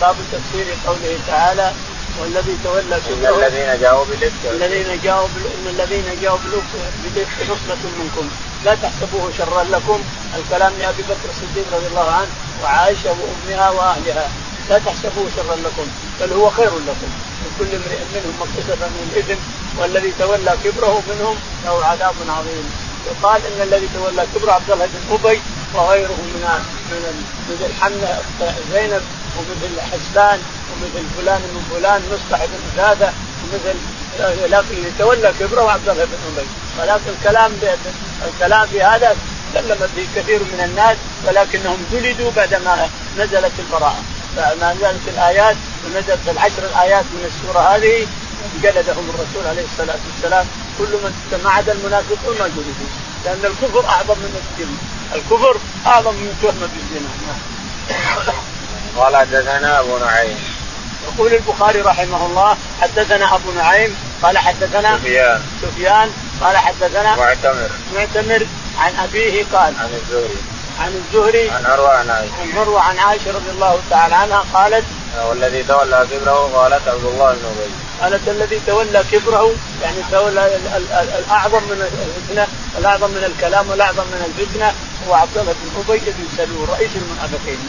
باب تفسير قوله تعالى والذي تولى كبره الذين جاءوا بالإفك. الذين جاءوا إن الذين جاءوا بالافك نصرة منكم. لا تحسبوه شرا لكم. الكلام لأبي بكر الصديق رضي الله عنه وعائشة وأمها وأهلها. لا تحسبوه شرا لكم بل هو خير لكم. وكل امرئ منهم ما اكتسب من الاثم والذي تولى كبره منهم له عذاب عظيم. يقال إن الذي تولى كبره عبد الله بن أبي وغيره من من مثل حمله زينب ومثل حسبان ومثل فلان من فلان مصطح بن عباده ومثل لكن اللي تولى كبره عبد الله بن أبي. ولكن الكلام الكلام في هذا تكلم به كثير من الناس ولكنهم جلدوا بعدما نزلت البراءة. فما نزلت الآيات ونزلت العشر الآيات من السورة هذه جلدهم الرسول عليه الصلاة والسلام كل من ما عدا المنافقون ما جلدوا لأن الكفر أعظم من الزنا. الكفر أعظم من التهمه بالزنا. قال حدثنا أبو نعيم. يقول البخاري رحمه الله حدثنا أبو نعيم قال حدثنا سفيان. سفيان قال حدثنا معتمر. معتمر عن أبيه قال عن الزهري. عن الزهري عن عروة عن عائشة. عن عروه عن عائشة رضي الله تعالى عنها قالت والذي تولى كبره قالت عبد الله بن أبي. قالت الذي تولى كبره يعني تولى الأعظم من الفتنة الأعظم من الكلام والاعظم من الفتنة هو عبد الله بن أبي بن سلول رئيس المنافقين.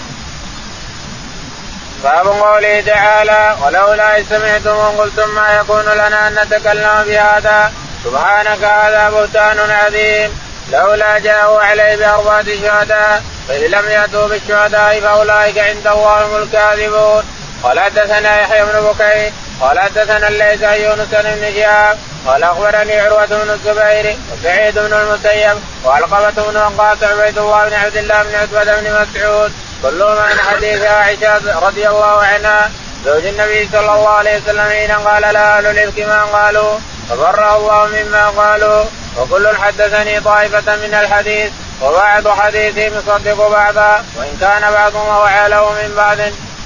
باب قوله تعالى ولولا إذ سمعتم قلتم ما يكون لنا أن نتكلم بهذا سبحانك هذا بهتان عظيم. لولا جاءوا عليه بأربعة شهداء فإن لم يأتوا بالشهداء فأولئك عند الله هم الكاذبون. قال حدثنا يحيى بن بكير قال حدثنا عن يونس بن شهاب قال أخبرني عروة بن الزبير وسعيد بن المسيب وعلقمة بن وقاص عبيد الله بن عبد الله بن عتبة بن مسعود كلهم عن حديث عائشة رضي الله عنها. زوج النبي صلى الله عليه وسلم حين قال لا أهل الافك ما قالوا فبره الله مما قالوا. وكل حدثني طائفة من الحديث وبعض حديثه مصدق بعضا وإن كان بعضهم وعاله من بعض.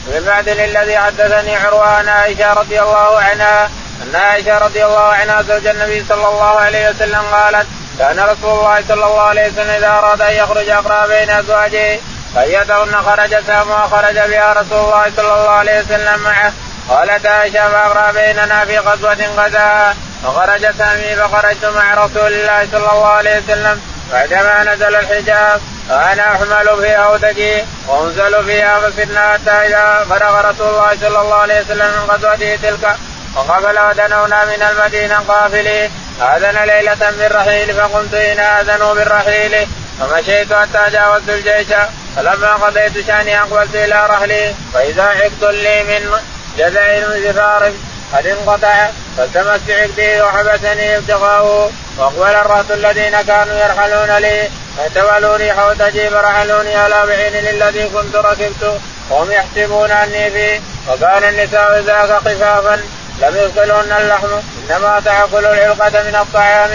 من بعد الذي حدثني عروه عن عائشة رضي الله عنها أن عائشة رضي الله عنها زوج النبي صلى الله عليه وسلم قالت كان رسول الله صلى الله عليه وسلم إذا أراد أن يخرج أقرأ بين أزواجه. فيدهن خرج سهم وخرج بها رسول الله صلى الله عليه وسلم معه. قالت عائشة فاقرا بيننا في غزوة غزاها فخرج سامي فخرجت مع رسول الله صلى الله عليه وسلم. بعدما نزل الحجاب وأنا أحمل فيها هودجي وأنزل فيها فسرنا حتى إذا فرغ رسول الله صلى الله عليه وسلم من غزوته تلك. وقبل ودنونا من المدينة قافلين. آذن ليلة بالرحيل فقمت حين آذنوا بالرحيل. فمشيت حتى جاوزت الجيش. فلما قضيت شأني أقبلت إلى رحلي فإذا عقد لي من جذع زفار قد انقطع فالتمست عقدي وحبسني ابتغاؤه وأقبل الرهط الذين كانوا يرحلون لي فاعتبلوني حوتجي فرحلوني على بعين الذي كنت ركبت وهم يحسبون أني فيه وكان النساء ذاك خفافا لم يدخلهن اللحم إنما تأكل العلقة من الطعام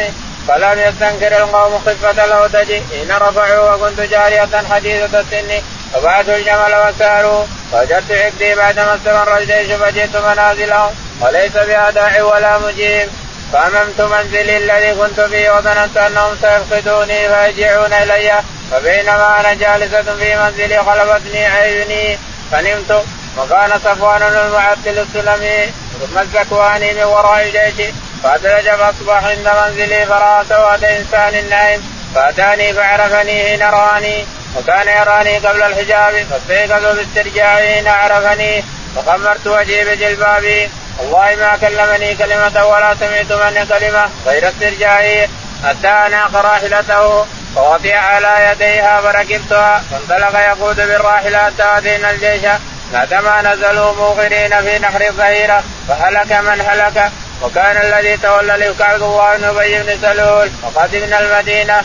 فلم يستنكر القوم خفة الهودج حين رفعوا وكنت جارية حديثة السن. فبعثوا الجمل وساروا فوجدت عبدي بعدما استمر الجيش فجئت منازلهم. وليس بها داعي ولا مجيب. فأممت منزلي الذي كنت فيه وظننت أنهم سيفقدوني فيرجعون إلي. فبينما أنا جالسة في منزلي غلبتني عيني. فنمت. وكان صفوان المعتل السلمي. ثم الزكواني من وراء الجيش. فأدرج فأصبح عند منزلي فراى سواد إنسان نائم فأتاني فعرفني حين رآني وكان يراني قبل الحجاب فاستيقظ باسترجاعه حين عرفني فخمرت وجهي بجلبابي. والله ما كلمني كلمة ولا سمعت مني كلمة غير استرجاعي حتى أناق راحلته فوطئ على يديها فركبتها فانطلق يقود بالراحلة حتى أتينا الجيش. بعدما نزلوا موغرين في نحر الظهيرة فهلك من هلك وكان الذي تولى الإفك الله بن أبي بن سلول وقدمنا المدينة.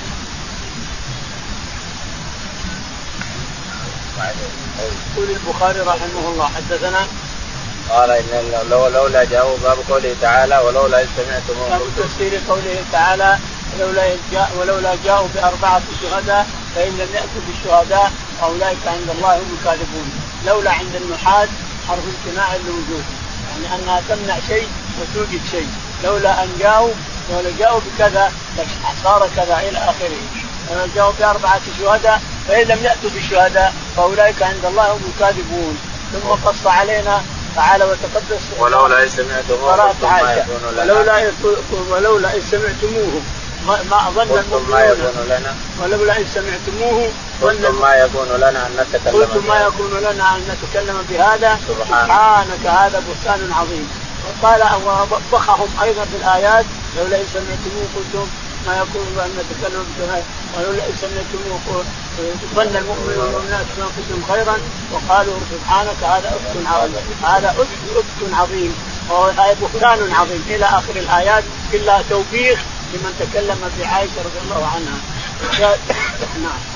يقول البخاري رحمه الله حدثنا؟ قال إن لولا جاءوا باب قوله تعالى ولولا إذ سمعتموه باب تفسير قوله تعالى ولولا جاء ولولا جاءوا بأربعة شهداء فإن لم يأتوا بالشهداء اولئك عند الله هم الكاذبون. لولا عند النحاة حرف امتناع للوجود يعني أنها تمنع شيء وتوجد شيء. لولا أن جاءوا لولا جاءوا بكذا صار كذا إلى آخره. جاءوا بأربعة شهداء فإن لم يأتوا بالشهداء فأولئك عند الله هم الكاذبون. ثم قص علينا تعالى وتقدس. ولولا إن سمعتموه ولولا ولولا إن سمعتموه. ما ما ظن المؤمنون ولولا إن سمعتموه قلتم ما يكون لنا أن نتكلم قلتم ما يكون لنا أن نتكلم بهذا. سبحانك. هذا بهتان عظيم. وقال ووبخهم أيضا في الآيات لولا إن سمعتموه قلتم ما يكون أن نتكلم ولولا إن سمعتموه ظن المؤمنون والمؤمنات بانفسهم خيرا وقالوا سبحانك هذا افك عظيم. هذا افك عظيم. وهذا بهتان عظيم. إلى آخر الآيات إلا توبيخ لمن تكلم في عائشه رضي الله عنها.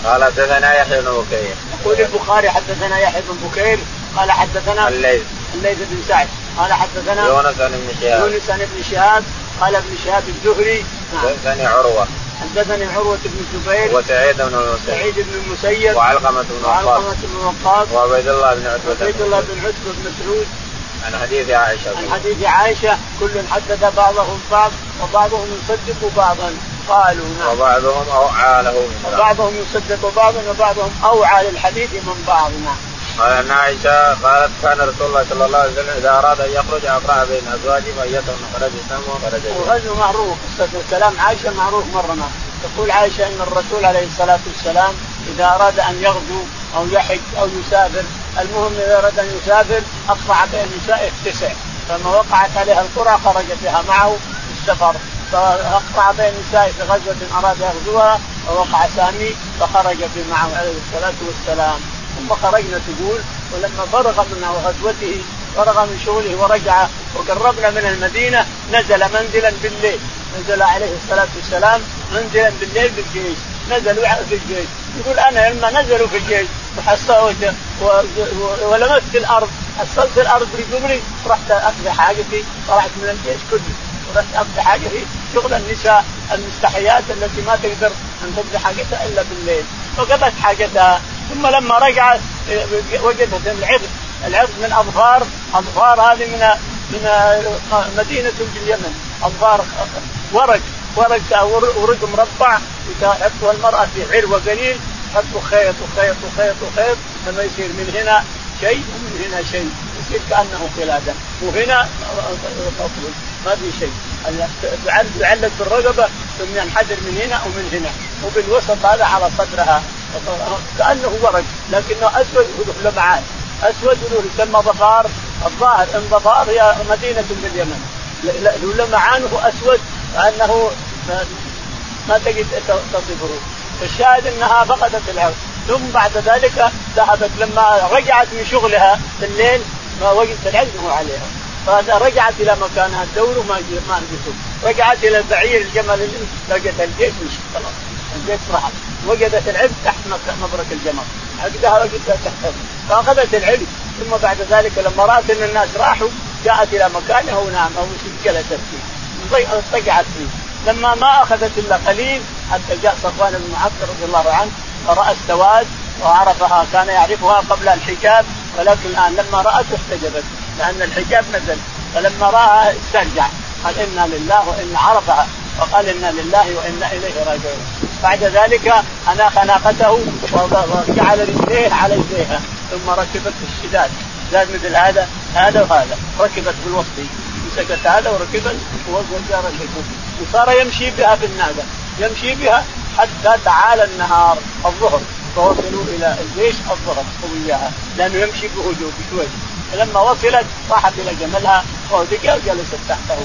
قال حدثنا يحيى بن بكير. يقول البخاري حدثنا يحيى بن بكير قال حدثنا الليث. الليث بن سعد قال حدثنا يونس بن شهاب. يونس بن شهاب قال ابن شهاب الزهري. حدثني عروة. حدثني عروة بن الزبير. وسعيد بن المسيب. سعيد بن المسيب. وعلقمة بن وقاص. وعلقمة بن وقاص. وعبيد الله بن عتبة. عبيد الله بن عتبة بن مسعود. عن حديث عائشة. عن حديث عائشة كل حدث بعضهم بعض وبعضهم يصدق بعضا. قالوا نعم. وبعضهم أوعى له من وبعضهم يصدق بعضا وبعضهم أوعى للحديث من بعض نعم. قال ان عائشة قالت كان رسول الله صلى الله عليه وسلم إذا أراد أن يخرج أقرأ بين أزواجه فايتهم خرج سمه وخرج وهذا معروف كلام عائشة معروف مرة ما تقول عائشة إن الرسول عليه الصلاة والسلام إذا أراد أن يغزو أو يحج أو يسافر المهم إذا أراد أن يسافر اقرع بين نسائه تسع فما وقعت عليها القرى خرج بها معه في السفر فأقطع بين نسائه في غزوة أراد يغزوها ووقع سامي فخرج معه عليه الصلاة والسلام. ثم خرجنا تقول ولما فرغ من غزوته فرغ من شغله ورجع وقربنا من المدينة نزل منزلا بالليل. نزل عليه الصلاة والسلام منزلا بالليل بالجيش. نزلوا في الجيش. يقول أنا لما نزلوا في الجيش وحصلت ولمست الأرض حصلت الأرض بجبري رحت اقضي حاجتي طلعت من الجيش كله. أقضي حاجتي شغل النساء المستحيات التي ما تقدر أن تقضي حاجتها إلا بالليل. فقضت حاجتها. ثم لما رجعت وجدت العرض العرض من أظفار أظفار هذه من من مدينة باليمن أظفار ورق ورق ورق مربع تحطها المرأة في عروه قليل تحط خيط وخيط وخيط وخيط لما يصير من هنا شيء ومن هنا شيء. يصير كأنه قلادة. وهنا ما في شيء. تعلق بالرقبة ثم ينحدر من هنا ومن هنا. وبالوسط هذا على صدرها. كأنه ورق لكنه أسود وله لمعان أسود وله يسمى ظفار الظاهر إن ظفار هي مدينة باليمن. لمعانه أسود. كانه ما تجد تصفه. فالشاهد إنها فقدت العرض ثم بعد ذلك ذهبت لما رجعت من شغلها في الليل ما وجدت العلم عليها. فرجعت إلى مكانها الدور وما ما رجعت. إلى البعير الجمل لقيت الجيش مشي خلاص الجيش راح. وجدت العلم تحت مبرك الجمل. عقدها وجدتها تحت فأخذت العلم. ثم بعد ذلك لما رأت أن الناس راحوا جاءت إلى مكانها ونام. أو جلست فيه اضطجعت فيه. لما ما أخذت إلا قليل حتى جاء صفوان بن معطل رضي الله عنه فرأى السواد وعرفها كان يعرفها قبل الحجاب. ولكن الآن لما رأت احتجبت لأن الحجاب نزل. فلما رأى استرجع. قال إنا لله وإنا عرفها وقال إنا لله وإنا إليه راجعون. بعد ذلك أناخ ناقته وجعل رجليه على يديها ثم ركبت الشداد. زاد مثل هذا هذا وهذا. ركبت بالوسط. مسكت هذا وركبت وجار وصار يمشي بها في الناقه يمشي بها حتى تعالى النهار الظهر. فوصلوا إلى الجيش الظهر وياها لأنه يمشي بهدوء بشوي فلما وصلت راحت إلى جملها ودقا وجلست تحته.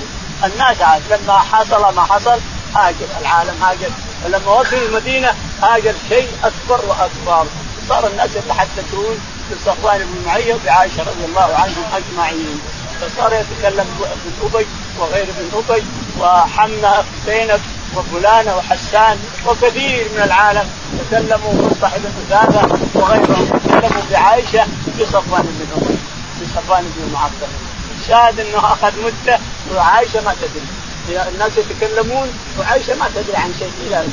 الناس عاد لما حصل ما حصل هاجر العالم هاجر. فلما وصلوا المدينة هاجر شيء أكبر وأكبر. صار الناس يتحدثون بصفوان بن معية وبعائشة رضي الله عنهم أجمعين. فصار يتكلم بن أبي وغير بن أبي وحمنا زينب وفلانة وحسان وكثير من العالم. تكلموا مصطح بن أسامة وغيرهم. تكلموا بعائشة بصفوان بن أمية بصفوان بن معطل. الشاهد إنه أخذ مدة وعائشة ما تدري. الناس يتكلمون وعائشة ما تدري عن شيء إلى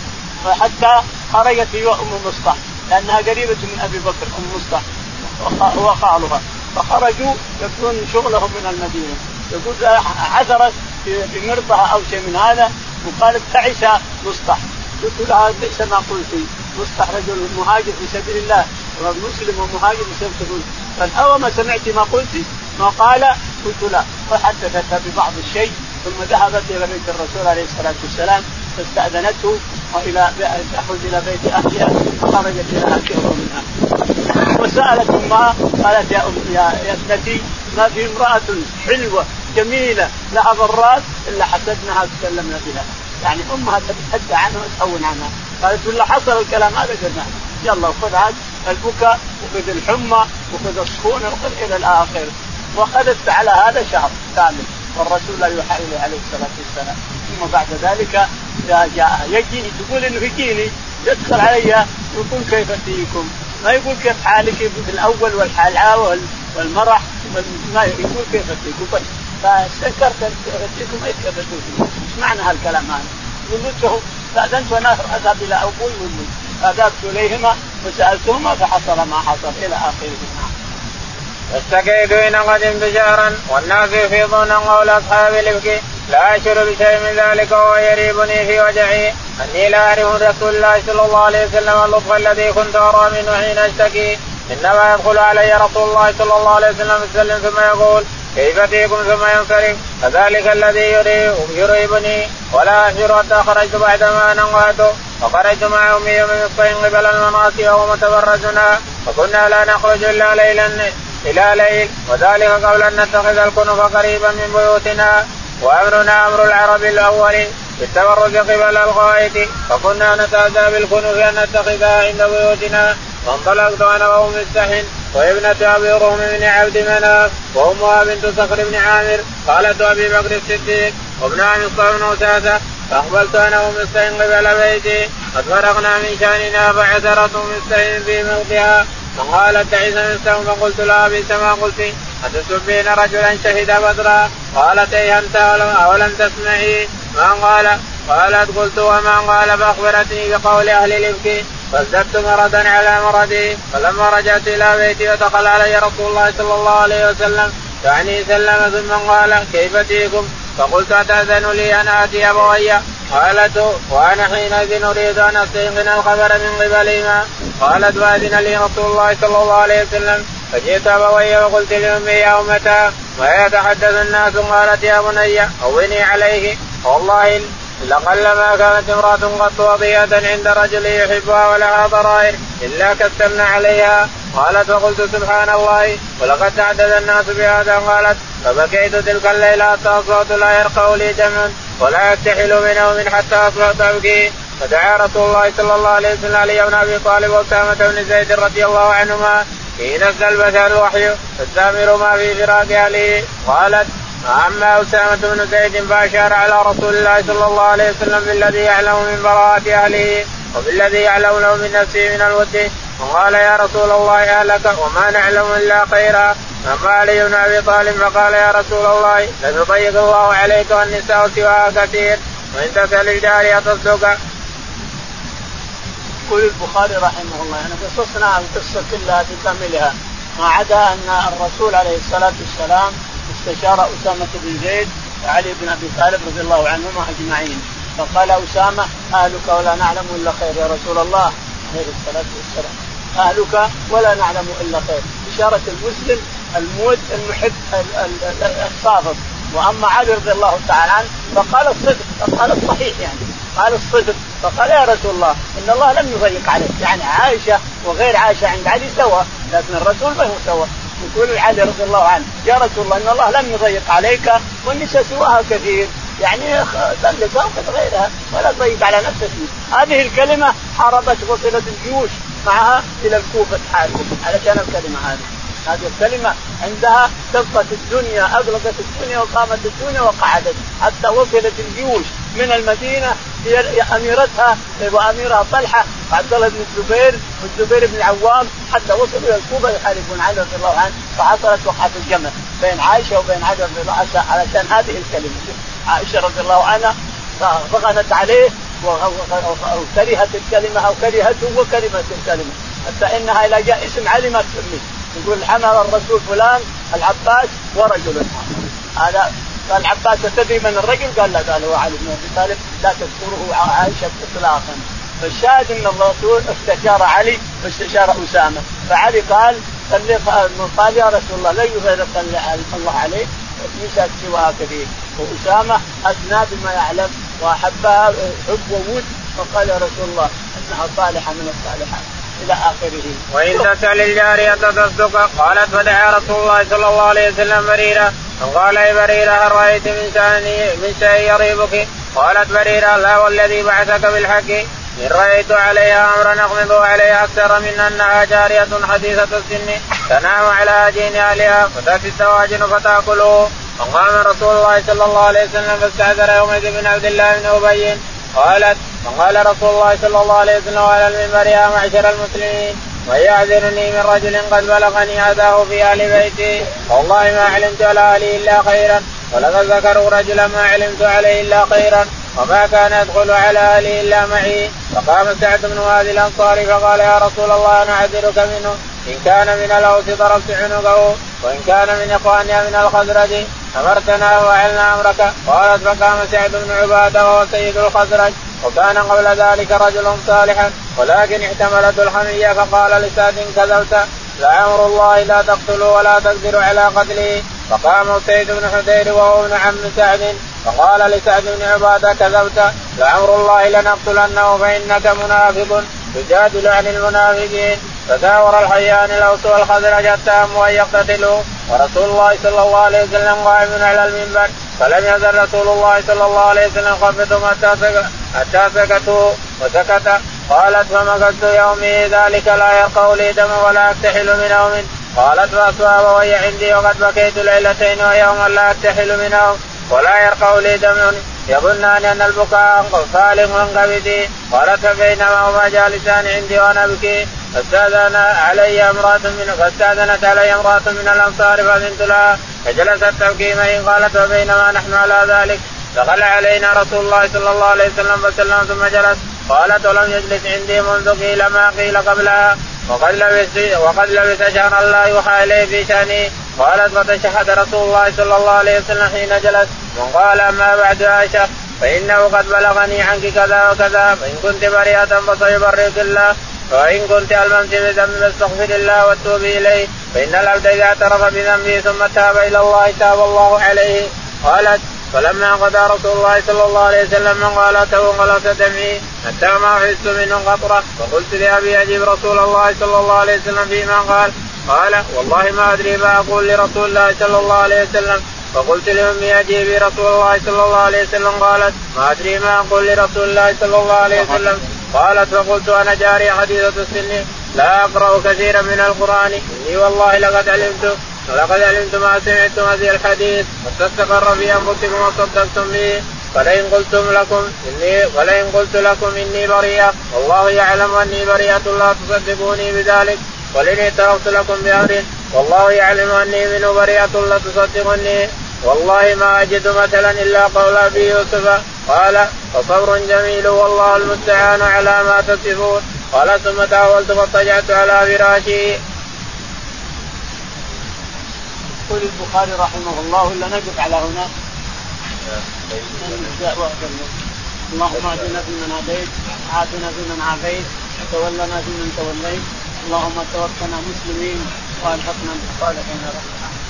حتى خرجت هي ام مصطح لأنها قريبة من أبي بكر أم مصطح هو خالها فخرجوا يكون شغلهم من المدينة. يقول عثرت بمرضها أو شيء من هذا وقالت تعس مصطح قلت لها ليس ما قلت مصطح رجل مهاجر في سبيل الله مسلم ومهاجر في قال أو ما سمعت ما قلت ما قال قلت لا. فحدثتها ببعض الشيء ثم ذهبت إلى بيت الرسول عليه الصلاة والسلام فاستأذنته وإلى تخرج إلى بيت اهلها فخرجت إلى اهلها منها. وسألت أمها قالت يا أم يا, ابنتي ما في امرأة حلوة جميلة لها ضرات إلا حسدناها وتكلمنا بها. يعني أمها تتحدى عنها وتهون عنها. قالت ولا حصل الكلام هذا قلنا يلا خذ عاد البكاء وخذ الحمى وخذ السخونه وخذ إلى الآخر. وأخذت على هذا شهر كامل. والرسول لا يوحى إليه عليه الصلاة والسلام. ثم بعد ذلك جاء يجيني تقول إنه يجيني يدخل علي يقول كيف فيكم؟ ما يقول كيف حالك؟ في الأول والحلاوه والمرح ما يقول كيف فيكم؟ بس فاستنكرت فيكم إيش فيكم إيش معنى هالكلام هذا؟ له استاذنت وأنا أذهب إلى أبوي وأمي. فذهبت إليهما وسألتهما فحصل ما حصل إلى آخره. فاستكيت حين قدمت شهرا والناس يفيضون قول أصحاب الإفك. لا اشعر بشيء من ذلك وهو يريبني في وجعي. أني لا أعرف رسول الله صلى الله عليه وسلم اللطف الذي كنت أرى منه حين أشتكي. إنما يدخل علي رسول الله صلى الله عليه وسلم يسلم ثم يقول كيف فيكم ثم ينصرف فذلك الذي يريبني ولا اشعر حتى خرجت بعدما نوهت وخرجت مع امي من الصين قبل المناصي وهو متبرجنا فكنا لا نخرج الا ليلا إلى ليل وذلك قبل أن نتخذ الكنف قريبا من بيوتنا وامرنا أمر العرب الأول بالتبرج قبل الغائط فكنا نتأذى بالكنوف ان نتخذها عند بيوتنا فانطلقت أنا وام مستحن وابنة أبي رهم بن عبد مناف وأمها بنت صخر بن عامر قالت أبي بكر الصديق وابن عم بن وساسه فأقبلت أنا ومستحن قبل بيتي قد فرغنا من شأننا فعثرت مستحن في موتها فقالت تعيس من فقلت لها بئس ما قلت أتسبين رجلا شهد بدرا؟ قالت أي أنت أولم تسمعي؟ ما قال. قالت قلت وما قال فأخبرتني بقول أهل الإفك فازددت مرضا على مرضي فلما رجعت إلى بيتي ودخل علي رسول الله صلى الله عليه وسلم يعني سلم ثم قال كيف تيكم فقلت أتأذن لي أن آتي أبوي؟ قالت وأنا حينئذ أريد أن أستيقن الخبر من قبلهما. قالت فاذن لي رسول الله صلى الله عليه وسلم فجئت أبوي وقلت لأمي يا امتا ويتحدث الناس؟ قالت يا بني هوني عليه. والله لقلما كانت امرأة قط وضيئة عند رجل يحبها ولها ضرائر إلا كسرنا عليها قالت فقلت سبحان الله ولقد تعدد الناس بهذا قالت فبكيت تلك الليلة حتى أصبحت لا يرقى لي دم ولا يكتحل من حتى اصبحت أبكي. فدعا رسول الله صلى الله عليه وسلم علي بن ابي طالب واسامه بن زيد رضي الله عنهما حين نزل البشر الوحي فاستامر ما في فراق اهله قالت أما أسامة بن زيد فأشار على رسول الله صلى الله عليه وسلم بالذي يعلم من براءة أهله وبالذي يعلم له من نفسه من الود وقال يا رسول الله أهلك وما نعلم إلا خيرا اما علي بن أبي طالب فقال يا رسول الله لن يضيق الله عليك والنساء سواها كثير وإن تسأل الجاريه تصدق. يقول البخاري رحمه الله يعني قصصنا القصة كلها بكاملها ما عدا أن الرسول عليه الصلاة والسلام استشار أسامة بن زيد وعلي بن أبي طالب رضي الله عنهما أجمعين. فقال أسامة أهلك ولا نعلم إلا خير يا رسول الله. عليه الصلاة والسلام. أهلك ولا نعلم إلا خير. إشارة المسلم المود المحب الصادق. وأما علي رضي الله تعالى عنه فقال الصدق. فقال الصحيح يعني. قال الصدق. فقال يا رسول الله إن الله لم يضيق عليك. يعني عائشة وغير عائشة عند علي سوا لكن الرسول ما هو سوا يقول علي رضي الله عنه يا رسول الله إن الله لم يضيق عليك والنساء سواها كثير يعني طلقها وخذ غيرها ولا تضيق على نفسك. هذه الكلمة حاربت وصلت الجيوش معها إلى الكوفة تحارب علشان الكلمة هذه. هذه الكلمة عندها دقت الدنيا أغلقت الدنيا وقامت الدنيا وقعدت حتى وصلت الجيوش من المدينة هي أميرتها وأميرها طلحة وعبد الله بن الزبير والزبير بن العوام حتى وصلوا إلى الكوفة يحاربون علي رضي الله عنه فحصلت وقعة الجمل بين عائشة وبين علي رضي الله عنه علشان هذه الكلمة. عائشة رضي الله عنها ضغطت عليه وكرهت الكلمة أو كرهته وكلمة الكلمة. حتى إنها إذا جاء اسم علي ما تسميه. يقول حمل الرسول فلان العباس ورجل. هذا قال العباس تدري من الرجل؟ قال لا قال هو علي بن أبي طالب لا تذكره عائشة اطلاقا. فالشاهد أن الرسول استشار علي واستشار أسامة. فعلي قال قال يا رسول الله لن يغيرك الله عليك نساء سواها كثير وأسامة أثنى بما يعلم وأحبها حب وود. فقال يا رسول الله إنها صالحة من الصالحات. إلى آخره. وإن تسأل الجارية تصدق قالت فدعا رسول الله صلى الله عليه وسلم بريره فقال يا بريره هل رايت من شيء من شيء يريبك؟ قالت بريره لا والذي بعثك بالحق. إن رأيت عليها أمرا أغمض عليها أكثر من أنها جارية حديثة السن. تنام على أجين أهلها فتأتي الدواجن فتأكله. فقام رسول الله صلى الله عليه وسلم فاستعذر يومئذ بن عبد الله بن أبي. قالت فقال رسول الله صلى الله عليه وسلم على المنبر يا معشر المسلمين. ويعذرني من رجل قد بلغني أذاه في أهل بيتي. والله ما علمت على أهلي إلا خيرا ولقد ذكروا رجلا ما علمت عليه إلا خيرا وما كان يدخل على أهلي إلا معي. فقام سعد بن هذه الأنصاري فقال يا رسول الله أنا أعذرك منه. إن كان من الأوس ضربت عنقه وإن كان من اخواننا من الخزرج أمرتنا وعلنا أمرك. قالت فقام سعد بن عبادة وهو سيد الخزرج. وكان قبل ذلك رجل صالحا ولكن احتملته الحمية فقال لسعد كذبت. لعمر الله لا تقتلوا ولا تقدروا على قتله فقام سيد بن حدير وهو ابن عم سعد فقال لسعد بن عبادة كذبت. لعمر الله لنقتلنه فإنك منافق. تجادل عن المنافقين. فداور الحيان الأوس والخزرج هموا أن يقتتلوا. ورسول الله صلى الله عليه وسلم قائم على المنبر فلم يزل رسول الله صلى الله عليه وسلم خفتهم حتى حتى سكتوا وسكت. قالت فمكثت يومي ذلك؟ لا يرقى لي دم ولا اكتحل من يوم. قالت فاصبح وهي عندي وقد بكيت ليلتين ويوما لا اكتحل من يوم ولا يرقى لي دم. يظنان أن البكاء فالغ من قبدي قالت فبينما هما جالسان عندي وأنا ابكي فاستاذن علي امرأة من فاستاذنت علي امرأة من الأنصار فاذنت لها فجلست تبكي معي قالت وبينما نحن على ذلك. دخل علينا رسول الله صلى الله عليه وسلم فسلم ثم جلس. قالت ولم يجلس عندي منذ قيل ما قيل قبلها. وقد لبث وقد لبث شهرا لا يوحى إليه في شاني قالت فتشهد رسول الله صلى الله عليه وسلم حين جلس. وقال اما بعد عائشة فإنه قد بلغني عنك كذا وكذا فإن كنت بريئة فسيبرئك الله وإن كنت ألممت بذنب فاستغفر الله واتوب إليه فإن العبد إذا اعترف بذنبه ثم تاب إلى الله تاب الله عليه. قالت فلما قضى رسول الله صلى الله عليه وسلم من قالته وغلس دمي حتى ما حست منه قطرة فقلت لأبي أجيب رسول الله صلى الله عليه وسلم فيما قال. قال والله ما أدري ما أقول لرسول الله صلى الله عليه وسلم. فقلت لامي اجيبي رسول الله صلى الله عليه وسلم قالت ما أدري ما أقول لرسول الله صلى الله عليه وسلم. قالت فقلت أنا جاري حديثة السن. لا أقرأ كثيرا من القرآن. إني والله لقد علمت ولقد علمت ما سمعتم هذه الحديث. واستقر في أنفسكم وصدقتم به. فلئن قلتم لكم إني ولئن قلت لكم إني بريئه والله يعلم أني بريئه لا تصدقوني بذلك. ولئن اعترفت لكم بأمر. والله يعلم أني منه بريئه لا تصدقني. والله ما أجد مثلا إلا قول أبي يوسف. قال فصبر جميل والله المستعان على ما تصفون. قال ثم تحولت فاضطجعت على فراشي. يقول البخاري رحمه الله ولا نقف على هنا؟ اللهم اهدنا فيمن هديت عافنا فيمن عافيت وتولنا فيمن توليت. اللهم توفنا مسلمين والحقنا بالصالحين رب العالمين.